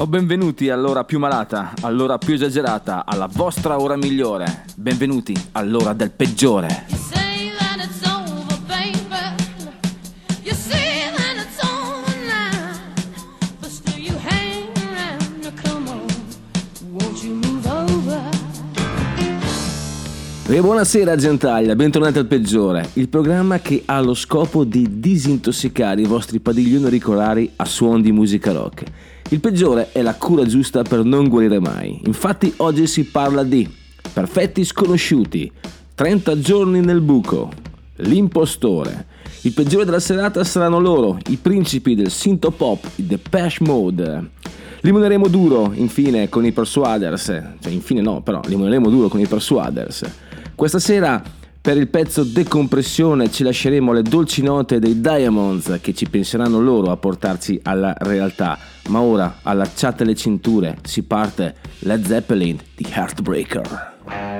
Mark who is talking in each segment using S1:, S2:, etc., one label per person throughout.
S1: O benvenuti all'ora più malata, all'ora più esagerata, alla vostra ora migliore. Benvenuti all'ora del peggiore. E buonasera Gentaglia, bentornati al Peggiore, il programma che ha lo scopo di disintossicare i vostri padiglioni auricolari a suon di musica rock. Il peggiore è la cura giusta per non guarire mai. Infatti oggi si parla di Perfetti sconosciuti, 30 giorni nel buco, L'impostore. Il peggiore della serata saranno loro, i principi del synthopop, i Depeche Mode. Limoneremo duro, infine, con i Persuaders. Cioè, infine no, però, limoneremo duro con i Persuaders. Questa sera, per il pezzo Decompressione, ci lasceremo le dolci note dei Diamonds che ci penseranno loro a portarci alla realtà. Ma ora, allacciate le cinture, si parte Led Zeppelin di Heartbreaker.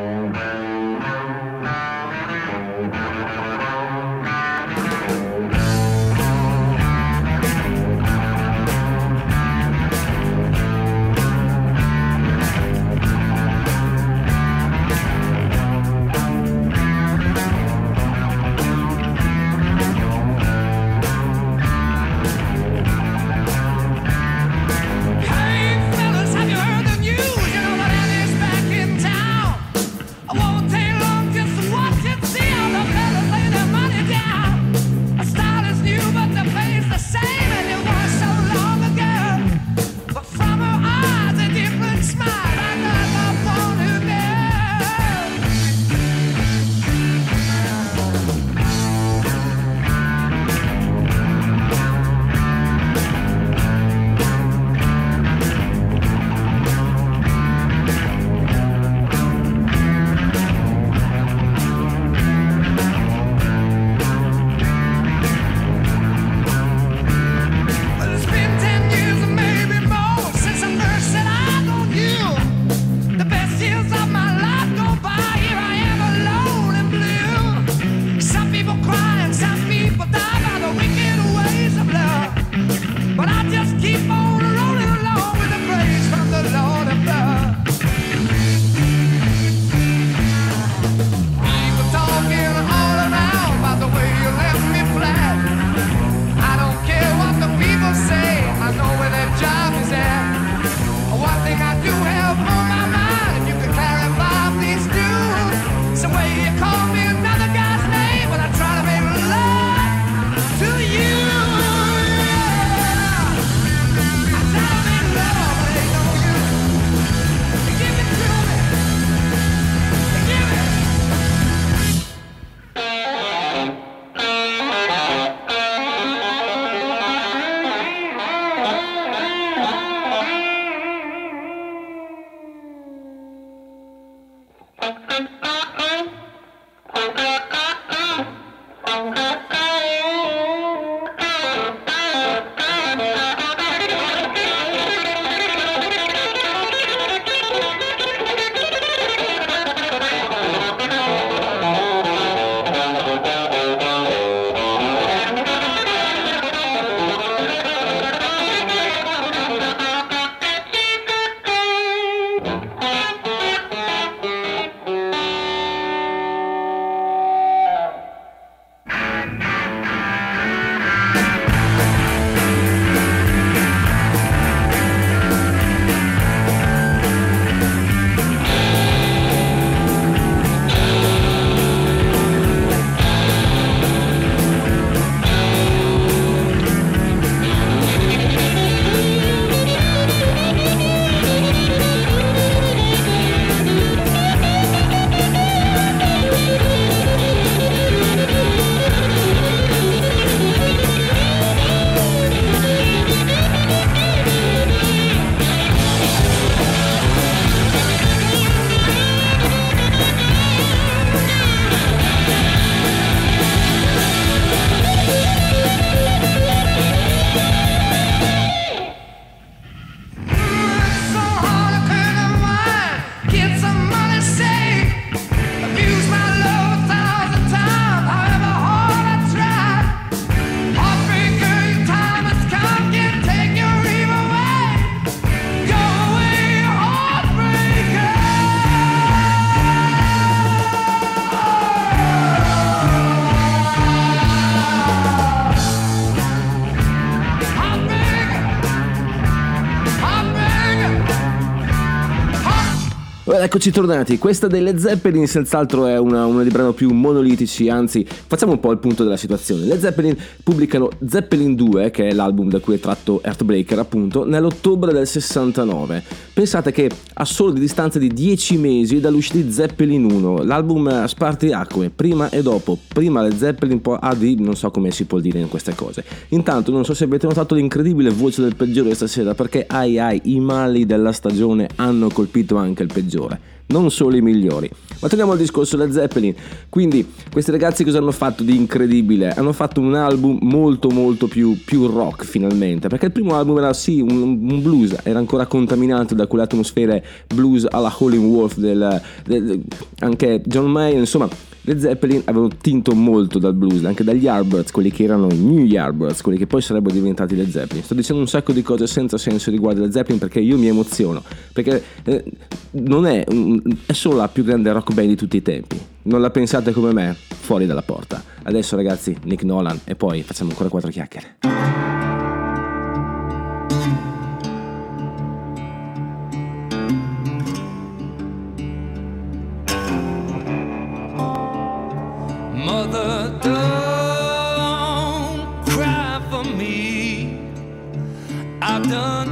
S1: Eccoci tornati. Questa dei Led Zeppelin senz'altro è una, una dei brani più monolitici, anzi facciamo un po' il punto della situazione. Led Zeppelin pubblicano Zeppelin 2, che è l'album da cui è tratto Earthbreaker appunto, nell'ottobre del 69. Pensate che a solo di distanza di 10 mesi dall'uscita di Zeppelin 1, l'album a spartiacque, prima e dopo, prima Led Zeppelin, poi AD, non so come si può dire in queste cose. Intanto non so se avete notato l'incredibile voce del peggiore stasera, perché ai ai, i mali della stagione hanno colpito anche il peggiore non solo i migliori. Ma torniamo al discorso Led Zeppelin. Quindi, questi ragazzi cosa hanno fatto di incredibile? Hanno fatto un album molto molto più, più rock finalmente, perché il primo album era sì un, un, blues, era ancora contaminato da quelle atmosfere blues alla Howlin' Wolf del, del, anche John Mayer, insomma le Zeppelin avevano tinto molto dal blues, anche dagli Yardbirds, quelli che erano i New Yardbirds, quelli che poi sarebbero diventati le Zeppelin. Sto dicendo un sacco di cose senza senso riguardo le Zeppelin perché io mi emoziono, perché eh, non è, è solo la più grande rock band di tutti i tempi. Non la pensate come me? Fuori dalla porta. Adesso ragazzi, Nick Nolan e poi facciamo ancora quattro chiacchiere.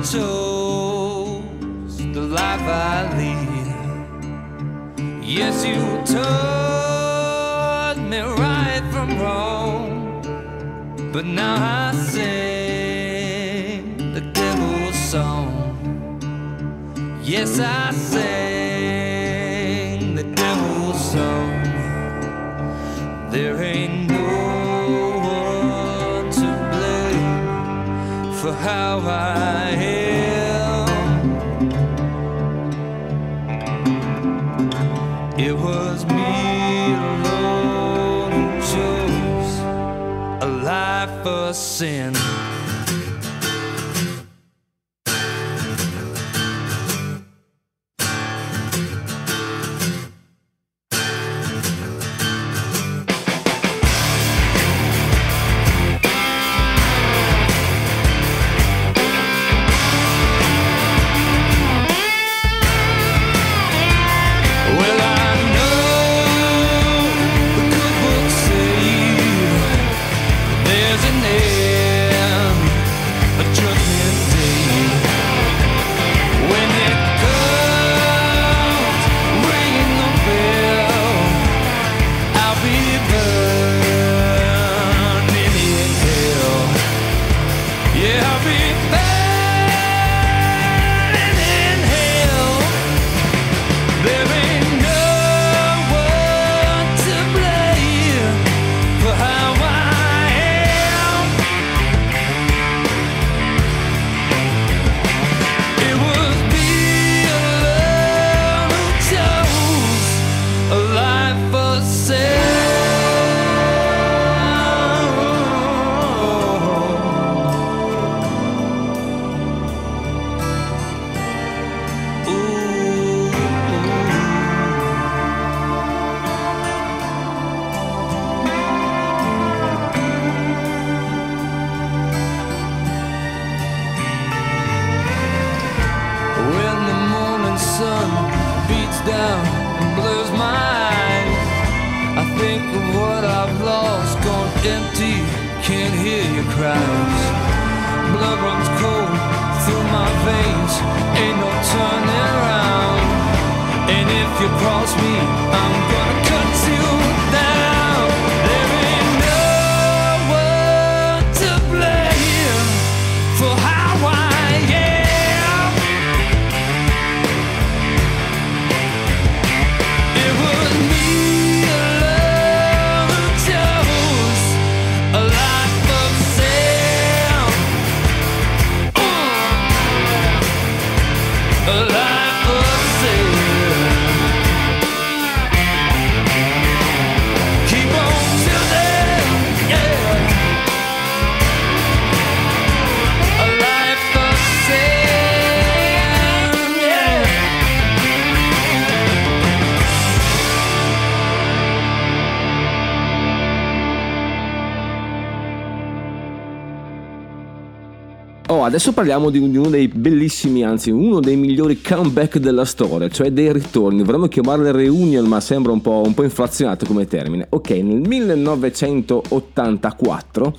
S2: Chose the life I lead. Yes, you taught me right from wrong, but now I sing the devil's song. Yes, I sing the devil's song. There ain't no one to blame for how I life of sin. You cross me, I'm gonna
S1: adesso parliamo di, uno dei bellissimi, anzi uno dei migliori comeback della storia, cioè dei ritorni. Vorremmo chiamarle reunion, ma sembra un po', un po' inflazionato come termine. Ok, nel 1984 ri-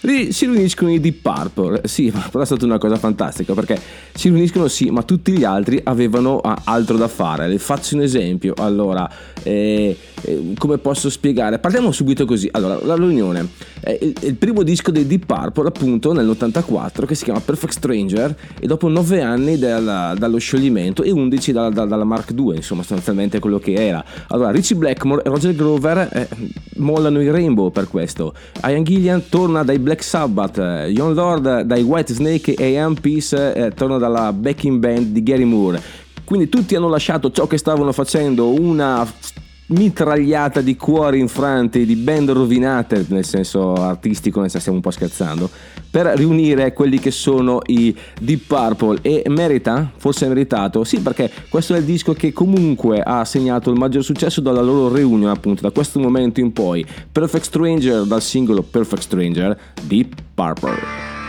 S1: si riuniscono i Deep Purple. Sì, però è stata una cosa fantastica perché si riuniscono sì, ma tutti gli altri avevano ah, altro da fare. Le faccio un esempio. Allora, eh, eh, come posso spiegare? Partiamo subito così. Allora, la riunione. è il, il primo disco dei Deep Purple, appunto, nell'84, che si chiama Perfect Stranger, e dopo nove anni dalla- dallo scioglimento e 11 dalla, dalla- dalla Mark II, insomma, sostanzialmente quello che era. Allora, Richie Blackmore e Roger Grover eh, mollano i Rainbow per questo. Ian Gillian torna dai Black Sabbath, eh, John Lord dai White Snake e Ian Peace eh, torna dalla backing band di Gary Moore. Quindi tutti hanno lasciato ciò che stavano facendo, una mitragliata di cuori infranti, di band rovinate, nel senso artistico, nel senso stiamo un po' scherzando, per riunire quelli che sono i Deep Purple e merita? Forse è meritato? Sì, perché questo è il disco che comunque ha segnato il maggior successo dalla loro reunion, appunto, da questo momento in poi. Perfect Stranger dal singolo Perfect Stranger Deep Purple.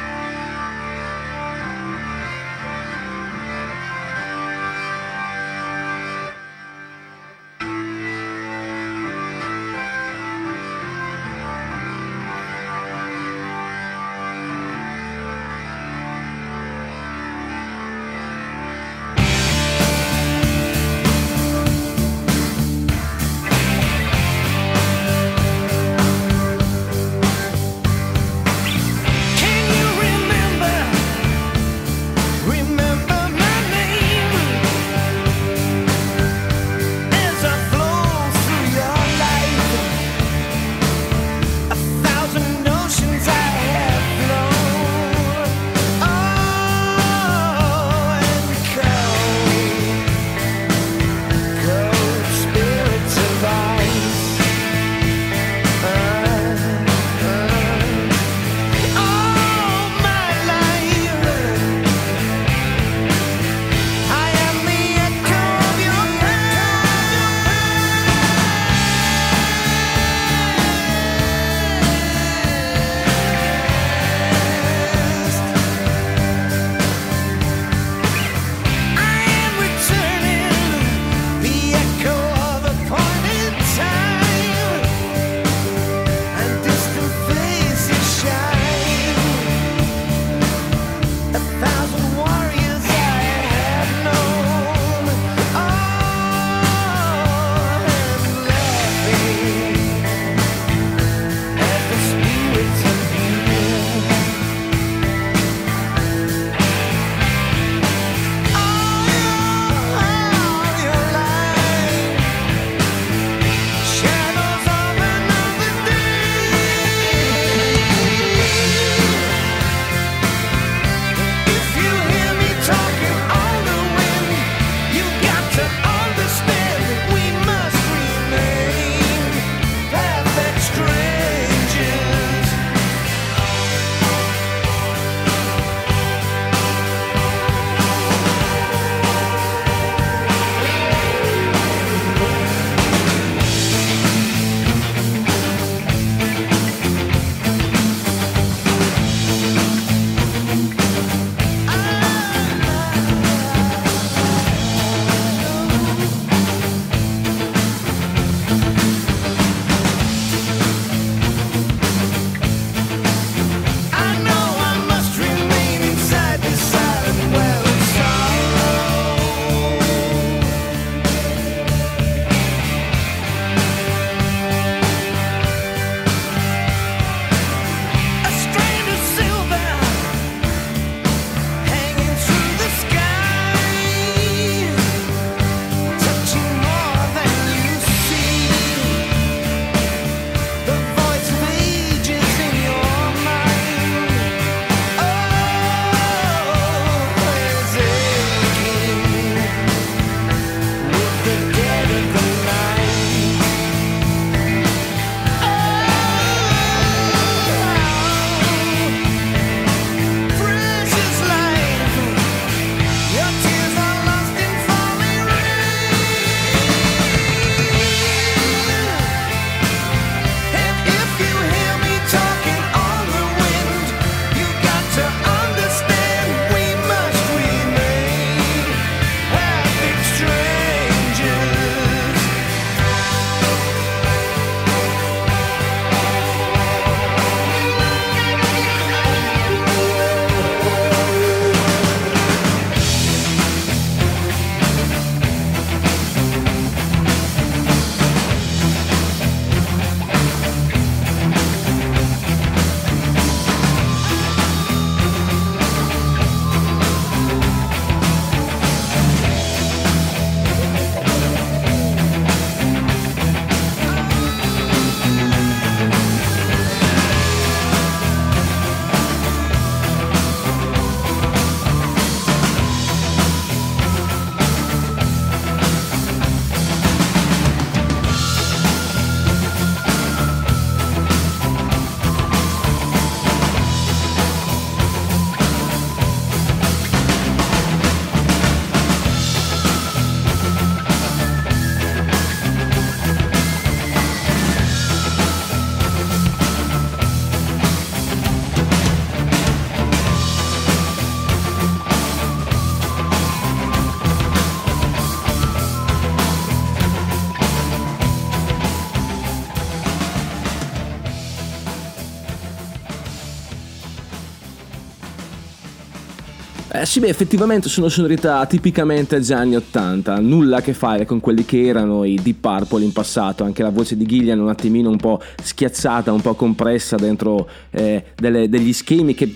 S1: Sì, beh, effettivamente sono sonorità tipicamente già anni 80, nulla a che fare con quelli che erano i Deep Purple in passato, anche la voce di Gillian un attimino un po' schiacciata, un po' compressa dentro eh, delle- degli schemi che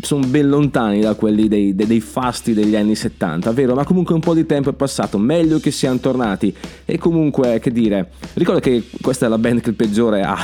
S1: sono ben lontani da quelli dei, dei- dei fasti degli anni 70, vero? Ma comunque un po' di tempo è passato, meglio che siano tornati. E comunque, che dire, ricordo che questa è la band che il peggiore ha,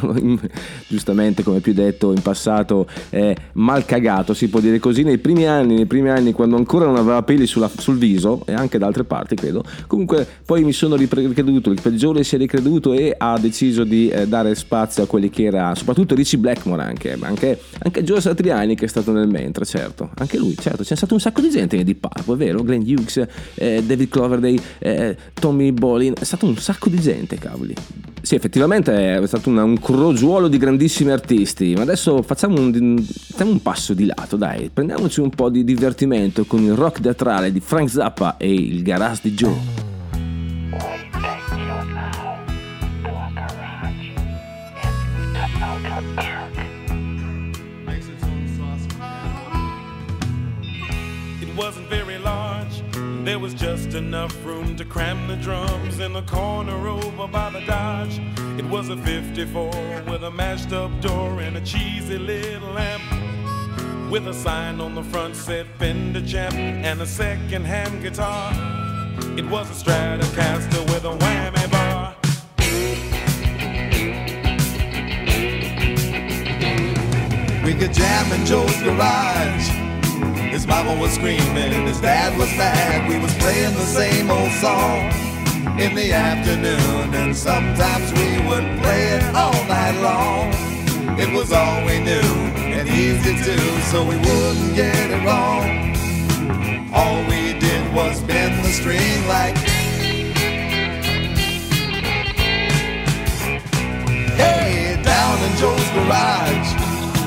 S1: giustamente come più detto in passato, eh, mal cagato, si può dire così, nei primi anni, nei primi anni quando ancora non aveva peli sulla- sul viso e anche da altre parti, credo. Comunque poi mi sono ricreduto, il peggiore si è ricreduto e ha deciso di eh, dare spazio a quelli che era, soprattutto Richie Blackmore anche, ma anche, anche Joe Satriani che stato nel mentre, certo. Anche lui, certo, c'è stato un sacco di gente nei Deep Purple, è vero? Glenn Hughes, eh, David Cloverdale, eh, Tommy Bolin, è stato un sacco di gente, cavoli. Sì, effettivamente è stato una- un crogiuolo di grandissimi artisti, ma adesso facciamo un, facciamo un passo di lato, dai, prendiamoci un po' di divertimento con il rock teatrale di Frank Zappa e il garage di Joe.
S3: Wasn't very large. There was just enough room to cram the drums in the corner over by the Dodge. It was a 54 with a mashed up door and a cheesy little lamp. With a sign on the front said Fender Champ and a second hand guitar. It was a Stratocaster with a whammy bar.
S4: We could jam in Joe's garage. His mama was screaming, his dad was mad. We was playing the same old song in the afternoon, and sometimes we would play it all night long. It was all we knew and easy to, so we wouldn't get it wrong. All we did was bend the string like. Hey, down in Joe's garage,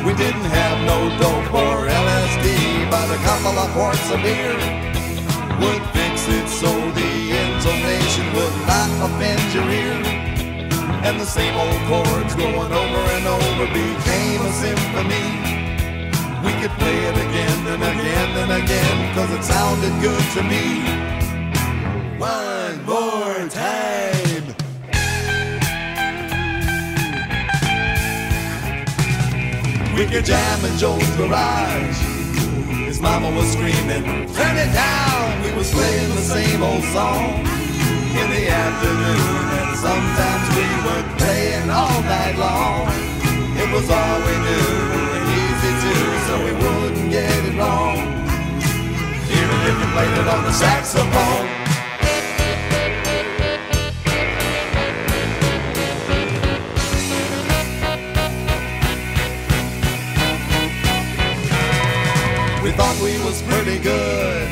S4: we didn't have no dope or LSD, but a couple of quarts of beer would fix it so the intonation would not offend your ear. And the same old chords going over and over became a symphony. We could play it again and again and again, cause it sounded good to me. One more time. We could jam in Joe's garage. Mama was screaming, turn it down. We was playing the same old song in the afternoon. And sometimes we were playing all night long. It was all we knew and easy too, so we wouldn't get it wrong. Even if you played it on the saxophone. We was pretty good.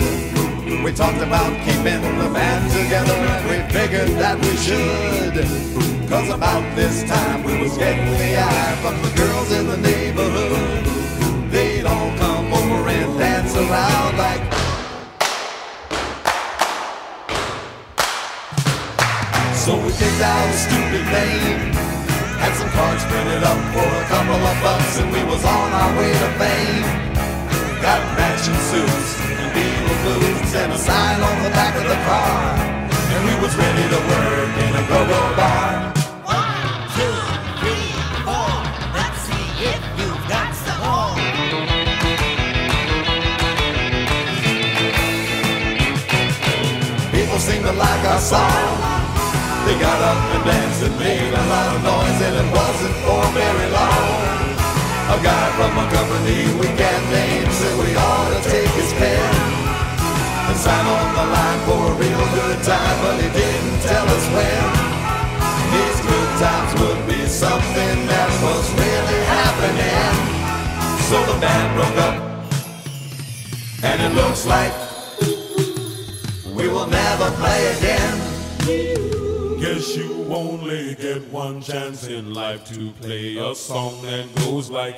S4: We talked about keeping the band together and we figured that we should. Cause about this time we was getting the eye from the girls in the neighborhood. They'd all come over and dance around like So we picked out a stupid name. Had some cards printed up for a couple of bucks and we was on our way to fame. Got matching suits and beaver boots and a sign on the back of the car. And we was ready to work in a go-go bar.
S5: One, two, three, four. Let's see if you've got some more.
S4: People seemed to like our song. They got up and danced and made a lot of noise and it wasn't for very long. A guy from a company we can't name said we ought to take his pen and sign on the line for a real good time, but he didn't tell us when. These good times would be something that was really happening. So the band broke up, and it looks like we will never play again.
S3: Guess you only get one chance in life to play a song that goes like.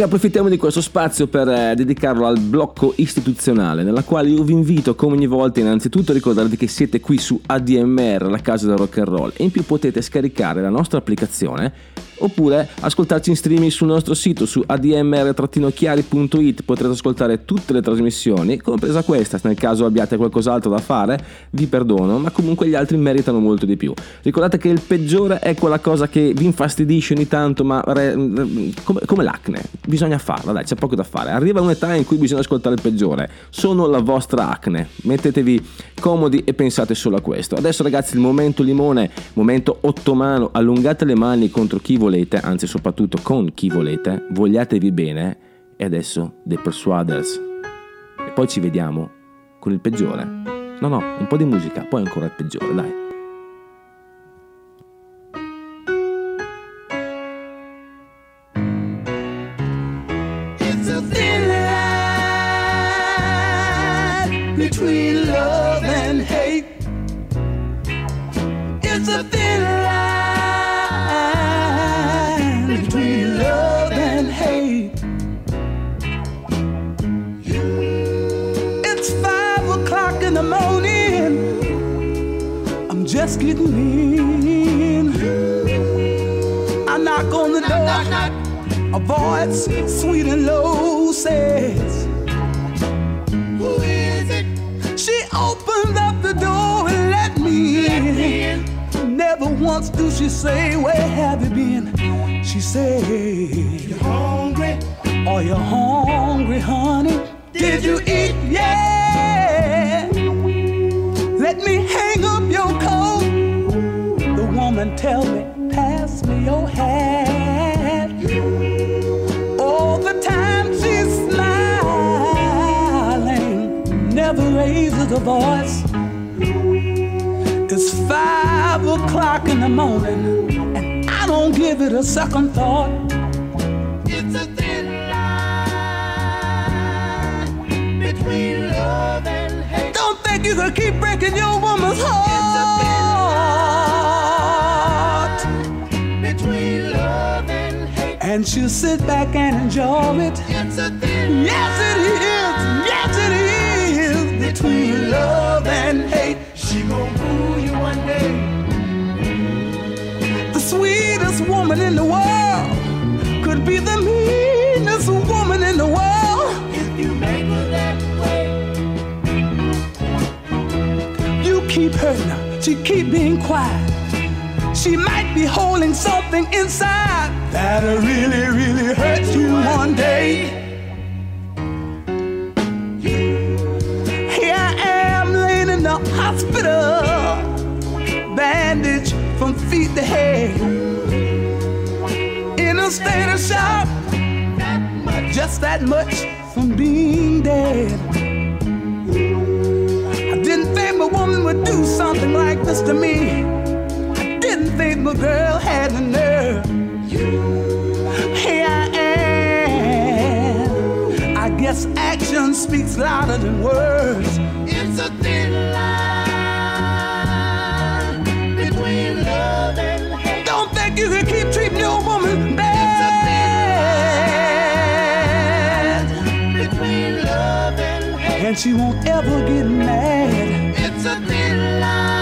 S1: Ok, approfittiamo di questo spazio per eh, dedicarlo al blocco istituzionale, nella quale io vi invito, come ogni volta, innanzitutto a ricordarvi che siete qui su ADMR, la casa del rock and roll, e in più potete scaricare la nostra applicazione oppure ascoltarci in streaming sul nostro sito su admr-chiari.it potrete ascoltare tutte le trasmissioni compresa questa nel caso abbiate qualcos'altro da fare vi perdono ma comunque gli altri meritano molto di più. Ricordate che il peggiore è quella cosa che vi infastidisce ogni tanto ma re- come, come l'acne. Bisogna farla dai c'è poco da fare. Arriva un'età in cui bisogna ascoltare il peggiore. Sono la vostra acne. Mettetevi comodi e pensate solo a questo. Adesso ragazzi il momento limone momento ottomano. Allungate le mani contro chi volete anzi soprattutto con chi volete vogliatevi bene e adesso The Persuaders. E poi ci vediamo con il peggiore. No no un po' di musica poi ancora il peggiore dai
S6: Her. She keep being quiet. She might be holding something inside that'll really, really hurt you one day. Here I am laying in the hospital, bandaged from feet to head, in a state of shock, just that much from being dead. Woman would do something like this to me. I didn't think my girl had the nerve. Here I am. I guess action speaks louder than words. It's a thin line between love and hate. Don't think you can keep treating your woman bad. It's a thing between love and hate. And she won't ever get mad. It's a thin line.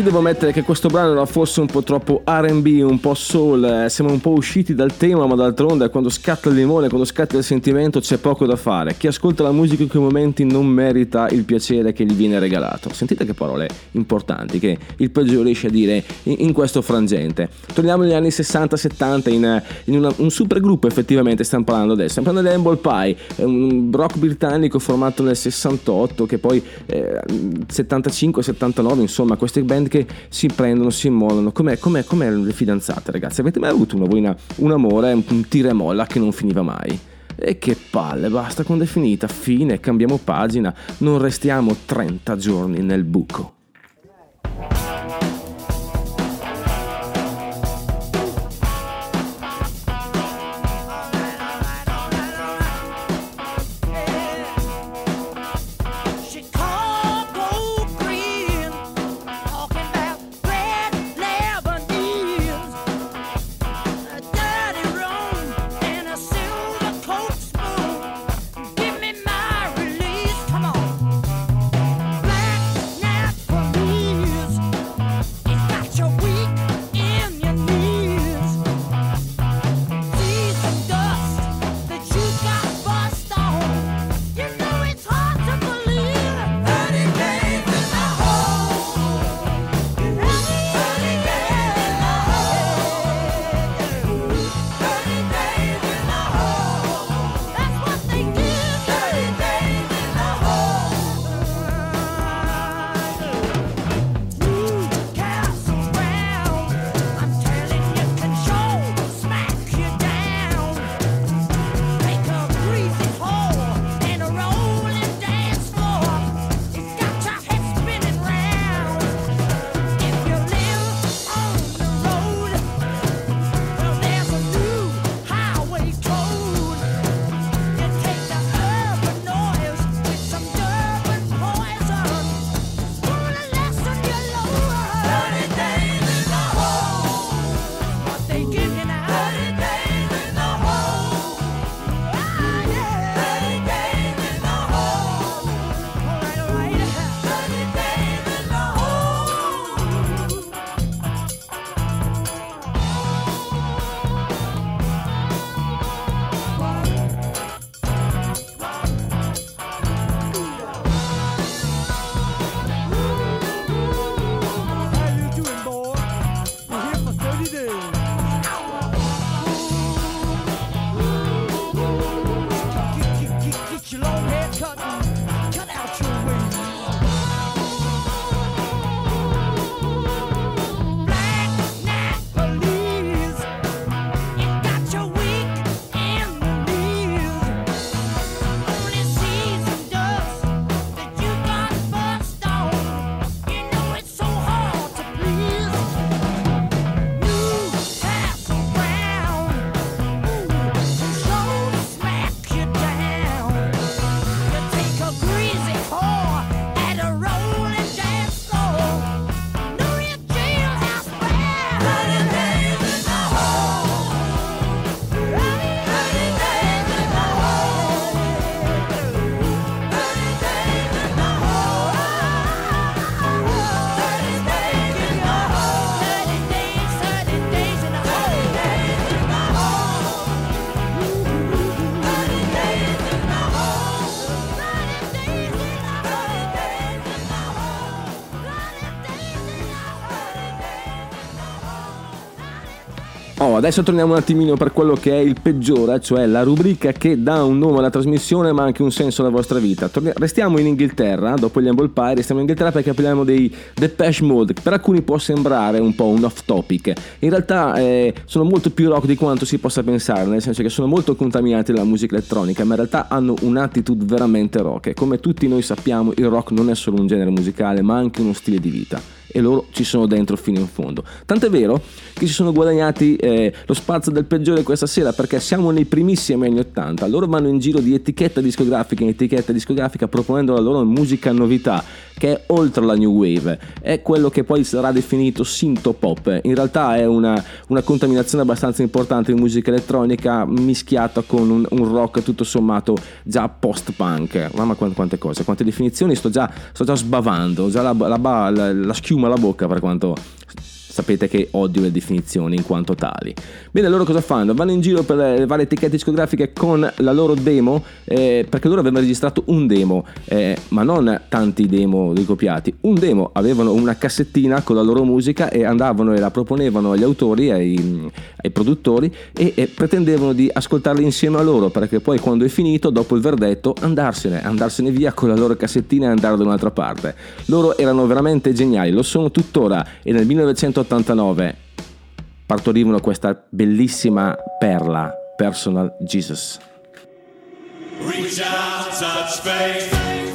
S1: Ci devo mettere che questo brano era forse un po' troppo RB, un po' soul, eh, siamo un po' usciti dal tema, ma d'altronde quando scatta il limone, quando scatta il sentimento c'è poco da fare. Chi ascolta la musica in quei momenti non merita il piacere che gli viene regalato. Sentite che parole importanti che il peggio riesce a dire in, in questo frangente. Torniamo negli anni 60-70 in, in una- un super gruppo effettivamente stiamo parlando adesso. Stiamo parlando di Humble Pie, un rock britannico formato nel 68 che poi eh, 75-79 insomma queste band che si prendono, si mollano come, come, come le fidanzate ragazzi? Avete mai avuto una, una- un amore un, un tira e molla che non finiva mai? E che palle basta quando è finita fine cambiamo pagina non restiamo 30 giorni nel buco adesso torniamo un attimino per quello che è il peggiore, cioè la rubrica che dà un nome alla trasmissione ma anche un senso alla vostra vita. Torni- restiamo in Inghilterra, dopo gli Humble Pie, restiamo in Inghilterra perché parliamo dei Depeche Mode, per alcuni può sembrare un po' un off topic. In realtà eh, sono molto più rock di quanto si possa pensare, nel senso che sono molto contaminati dalla musica elettronica, ma in realtà hanno un'attitude veramente rock. E come tutti noi sappiamo, il rock non è solo un genere musicale, ma anche uno stile di vita e loro ci sono dentro fino in fondo. Tant'è vero che si sono guadagnati eh, lo spazio del peggiore questa sera perché siamo nei primissimi anni 80. Loro vanno in giro di etichetta discografica in etichetta discografica proponendo la loro musica novità che è oltre la new wave, è quello che poi sarà definito synthpop. In realtà è una, una contaminazione abbastanza importante di musica elettronica mischiata con un, un rock tutto sommato già post-punk. Mamma quante, quante cose, quante definizioni, sto già, sto già sbavando, già la, la, la, la schiuma alla bocca per quanto sapete che odio le definizioni in quanto tali. Bene, loro cosa fanno? Vanno in giro per le varie etichette discografiche con la loro demo, eh, perché loro avevano registrato un demo, eh, ma non tanti demo ricopiati. Un demo, avevano una cassettina con la loro musica e andavano e la proponevano agli autori, ai, ai produttori e, e pretendevano di ascoltarli insieme a loro, perché poi quando è finito, dopo il verdetto, andarsene, andarsene via con la loro cassettina e andare da un'altra parte. Loro erano veramente geniali, lo sono tuttora e nel 1989 partorivano questa bellissima perla, Personal Jesus.
S4: Reach out, touch faith.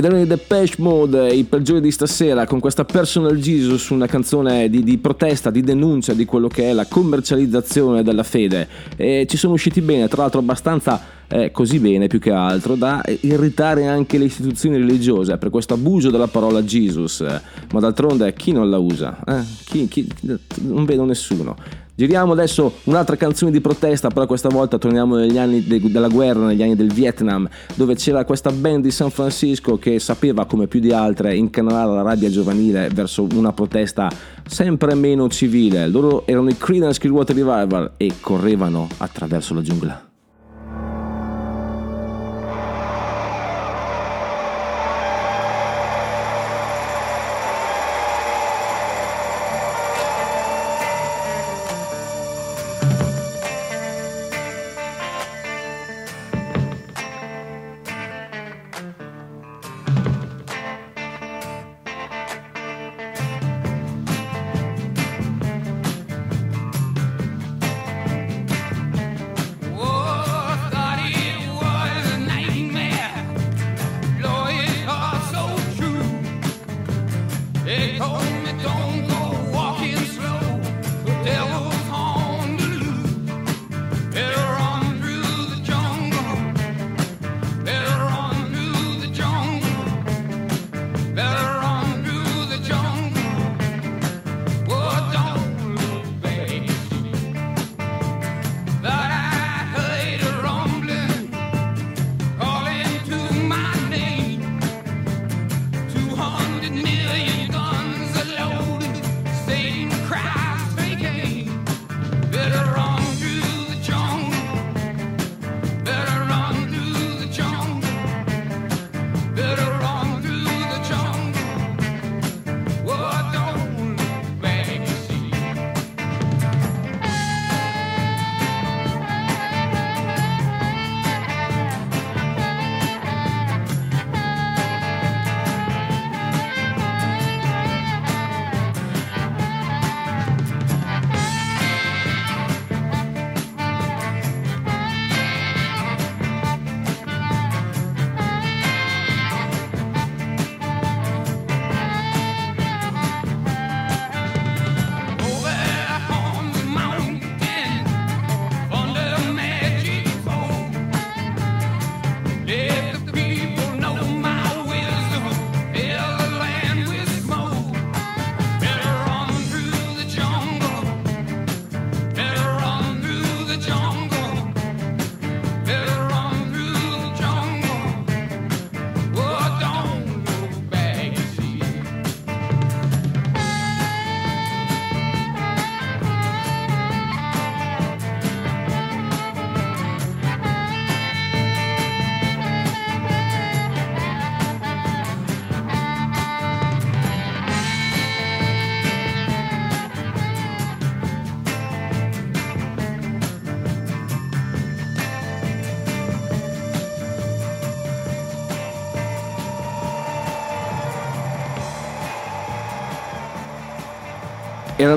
S1: Ed erano i Depeche Mode, i peggiori di stasera, con questa Personal Jesus, una canzone di, di protesta, di denuncia di quello che è la commercializzazione della fede. E ci sono usciti bene, tra l'altro abbastanza eh, così bene più che altro, da irritare anche le istituzioni religiose per questo abuso della parola Jesus. Ma d'altronde chi non la usa? Eh? Chi, chi, non vedo nessuno. Giriamo adesso un'altra canzone di protesta, però questa volta torniamo negli anni de- della guerra, negli anni del Vietnam, dove c'era questa band di San Francisco che sapeva, come più di altre, incanalare la rabbia giovanile verso una protesta sempre meno civile. Loro erano i Creedence Clearwater Revival e correvano attraverso la giungla.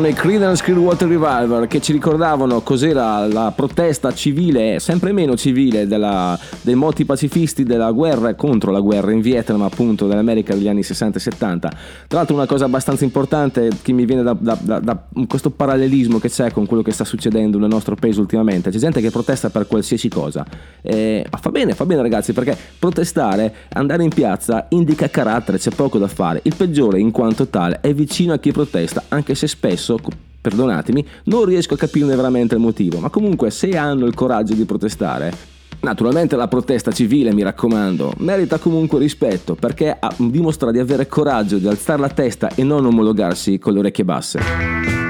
S1: Erano i Creedence Clearwater Revival che ci ricordavano cos'era la protesta civile, sempre meno civile, della- dei molti pacifisti della guerra contro la guerra in Vietnam, appunto, dell'America degli anni 60 e 70. Tra l'altro una cosa abbastanza importante che mi viene da, da- da- da questo parallelismo che c'è con quello che sta succedendo nel nostro paese ultimamente. C'è gente che protesta per qualsiasi cosa. Eh, ma fa bene, fa bene ragazzi, perché protestare, andare in piazza indica carattere, c'è poco da fare. Il peggiore in quanto tale è vicino a chi protesta, anche se spesso perdonatemi, non riesco a capirne veramente il motivo, ma comunque se hanno il coraggio di protestare, naturalmente la protesta civile, mi raccomando, merita comunque rispetto perché ha- dimostra di avere coraggio di alzare la testa e non omologarsi con le orecchie basse.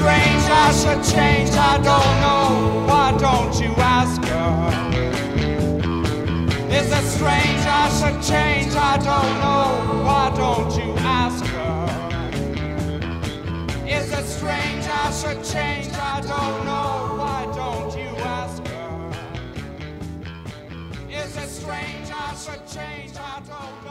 S7: Strange I should change? I don't know. Why don't you ask her? Is it strange I should change? I don't know. Why don't you ask her? Is it strange I should change? I don't know. Why don't you ask her? Is it strange I should change? I don't know.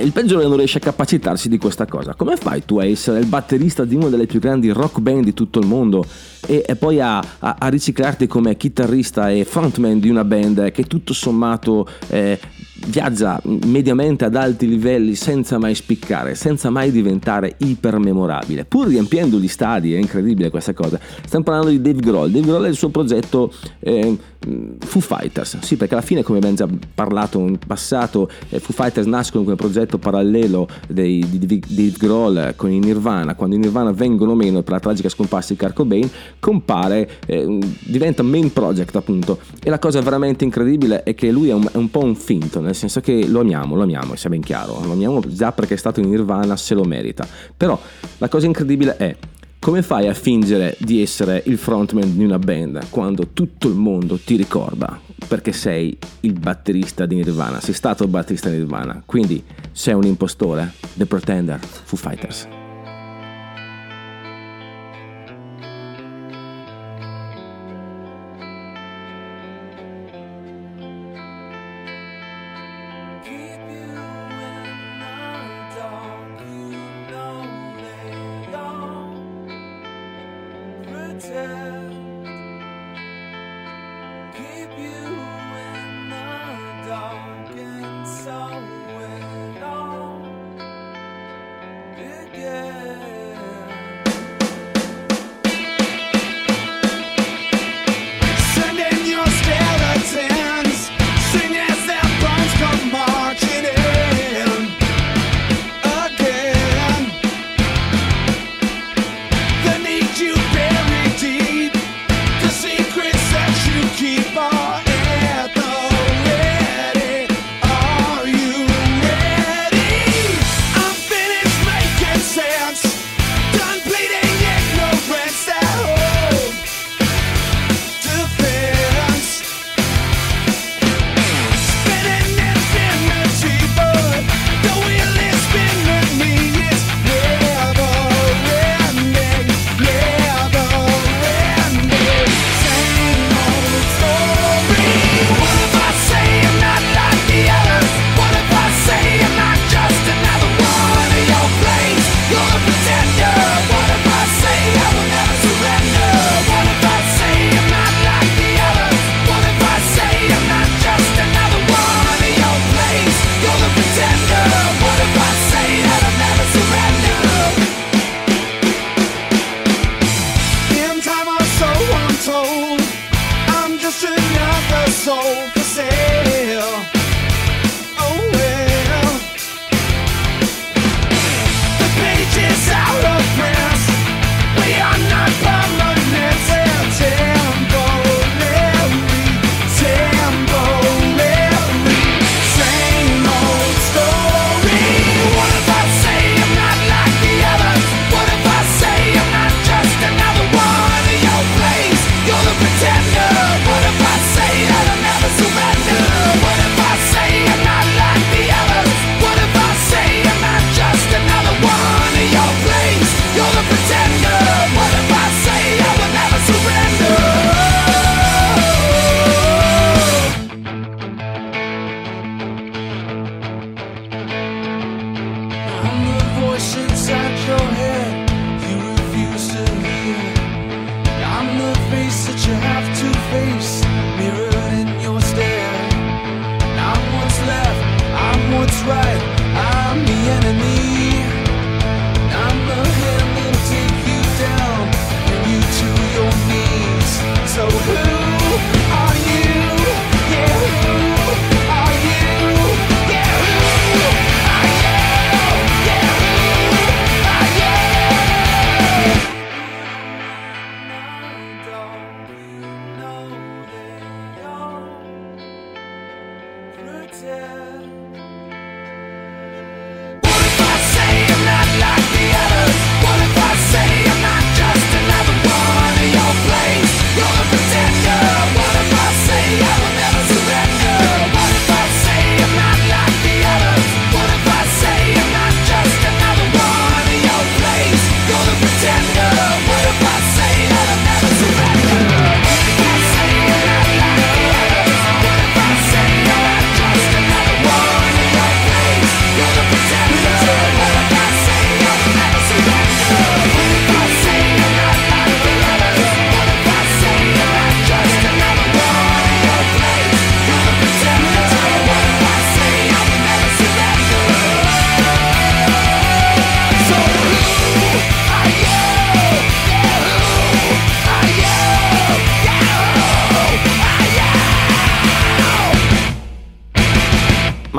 S1: Il peggiore non riesce a capacitarsi di questa cosa. Come fai tu a essere il batterista di una delle più grandi rock band di tutto il mondo e, e poi a, a- a riciclarti come chitarrista e frontman di una band che tutto sommato eh, viaggia mediamente ad alti livelli senza mai spiccare, senza mai diventare ipermemorabile, pur riempiendo gli stadi, è incredibile questa cosa. Stiamo parlando di Dave Grohl, Dave Grohl è il suo progetto eh, Foo Fighters, sì perché alla fine come abbiamo già parlato in passato, eh, Foo Fighters nascono come progetto parallelo dei- di Dave Dave Grohl con i Nirvana, quando i Nirvana vengono meno per la tragica scomparsa di Kurt Cobain, compare, eh, diventa main project appunto, e la cosa veramente incredibile è che lui è un, è un po' un finto, nel senso che lo amiamo, lo amiamo, sia ben chiaro, lo amiamo già perché è stato in Nirvana, se lo merita, però la cosa incredibile è come fai a fingere di essere il frontman di una band quando tutto il mondo ti ricorda? Perché sei il batterista di Nirvana, sei stato il batterista di Nirvana, quindi sei un impostore, The Pretender, Foo Fighters.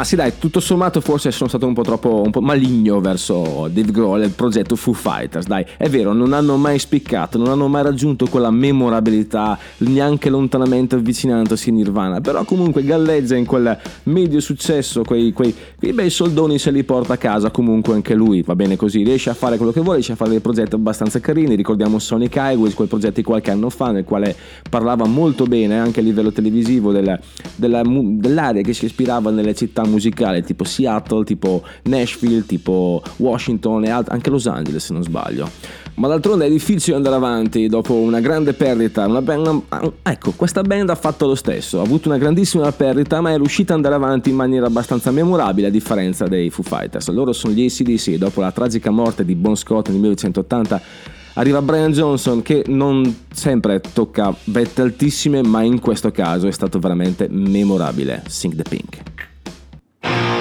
S1: Sì, dai, tutto sommato forse sono stato un po' troppo un po' maligno verso Dave Grohl e il progetto Foo Fighters. Dai, è vero, non hanno mai spiccato, non hanno mai raggiunto quella memorabilità, neanche lontanamente avvicinandosi a Nirvana. Però comunque galleggia in quel medio successo, quei, quei, quei bei soldoni se li porta a casa. Comunque anche lui va bene così, riesce a fare quello che vuole, riesce a fare dei progetti abbastanza carini. Ricordiamo Sonic Highways, quel progetto di qualche anno fa, nel quale parlava molto bene anche a livello televisivo della, della, dell'area che si ispirava nelle città musicali, tipo Seattle, tipo Nashville, tipo Washington e alt- anche Los Angeles se non sbaglio. Ma d'altronde è difficile andare avanti dopo una grande perdita. Una band, ecco, questa band ha fatto lo stesso, ha avuto una grandissima perdita, ma è riuscita ad andare avanti in maniera abbastanza memorabile a differenza dei Foo Fighters. Loro sono gli ACDC dopo la tragica morte di Bon Scott nel 1980 arriva Brian Johnson che non sempre tocca vette altissime, ma in questo caso è stato veramente memorabile. Sing the Pink. Yeah.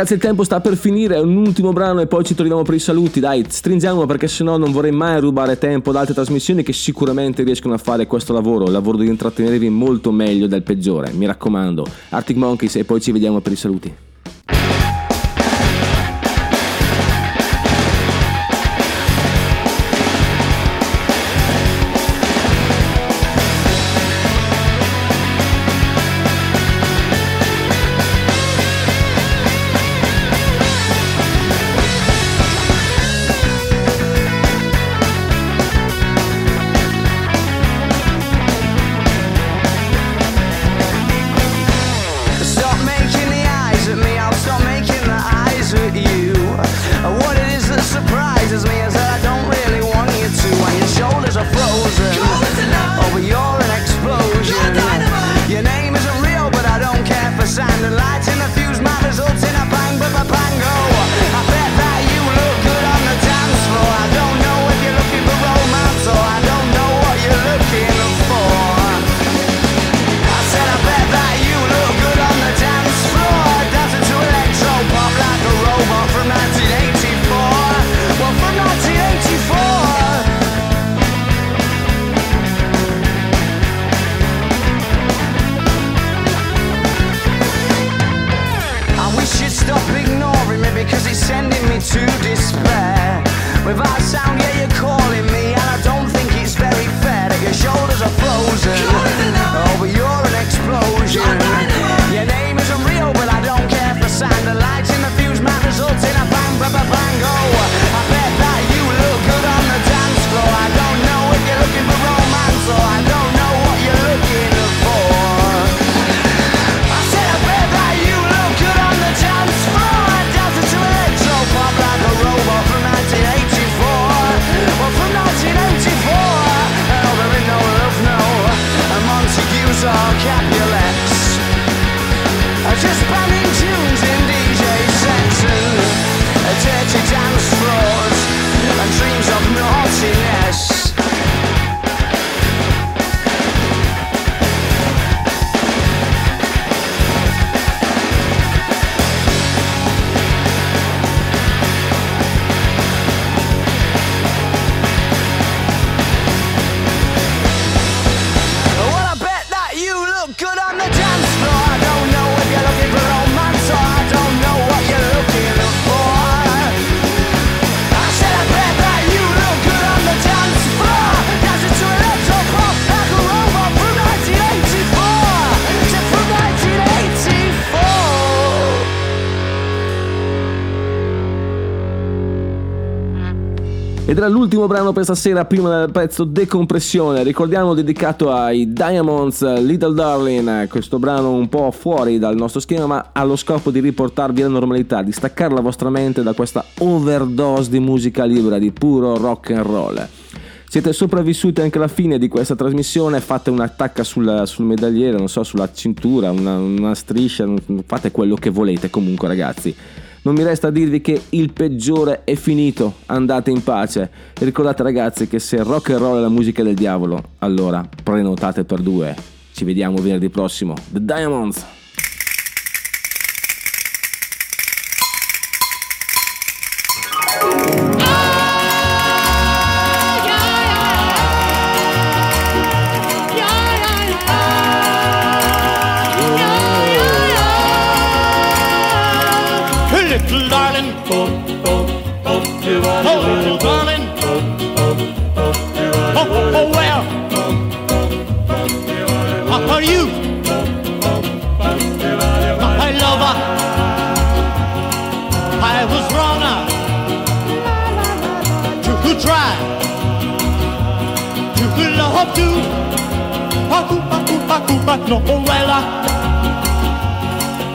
S8: Ragazzi, il tempo sta per finire, un ultimo brano e poi ci troviamo per i saluti. Dai, stringiamo perché sennò non vorrei mai rubare tempo ad altre trasmissioni che sicuramente riescono a fare questo lavoro, il lavoro di intrattenervi molto meglio del peggiore. Mi raccomando, Arctic Monkeys e poi ci vediamo per i saluti. Ed era l'ultimo brano per stasera prima del pezzo Decompressione, ricordiamo dedicato ai Diamonds Little Darling, questo brano un po' fuori dal nostro schema ma ha lo scopo di riportarvi alla normalità, di staccare la vostra mente da questa overdose di musica libera, di puro rock and roll. Siete sopravvissuti anche alla fine di questa trasmissione, fate un'attacca sul, sul medagliere, non so, sulla cintura, una, una striscia, fate quello che volete comunque ragazzi. Non mi resta a dirvi che il peggiore è finito, andate in pace. E ricordate ragazzi che se rock and roll è la musica del diavolo, allora prenotate per due. Ci vediamo venerdì prossimo. The Diamonds!
S9: Little darling, oh, oh, oh, little darling, oh, oh, oh, where? Are you, my lover? I was wrong ah. to try. To love you, but no, oh, well, ah.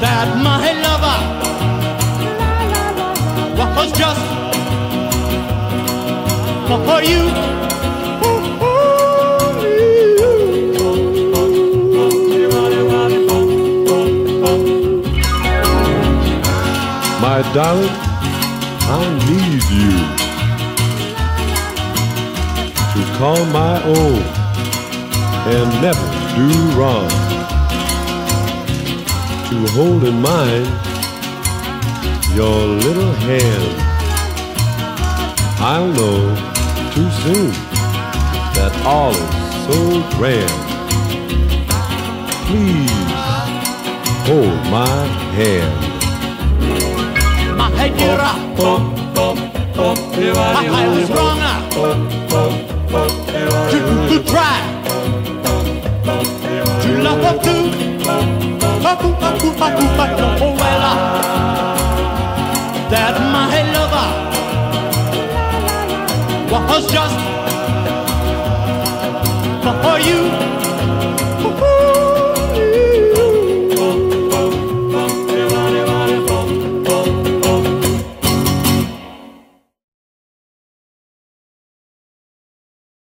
S9: that my lover just for you.
S10: My darling, I need you to call my own and never do wrong. To hold in mind your little hand. I'll know too soon that all is so grand. Please hold my hand.
S9: Hey, dear, I was wrong. To, try to love a blue, a boo, a boo, a boo, a boo, a boo.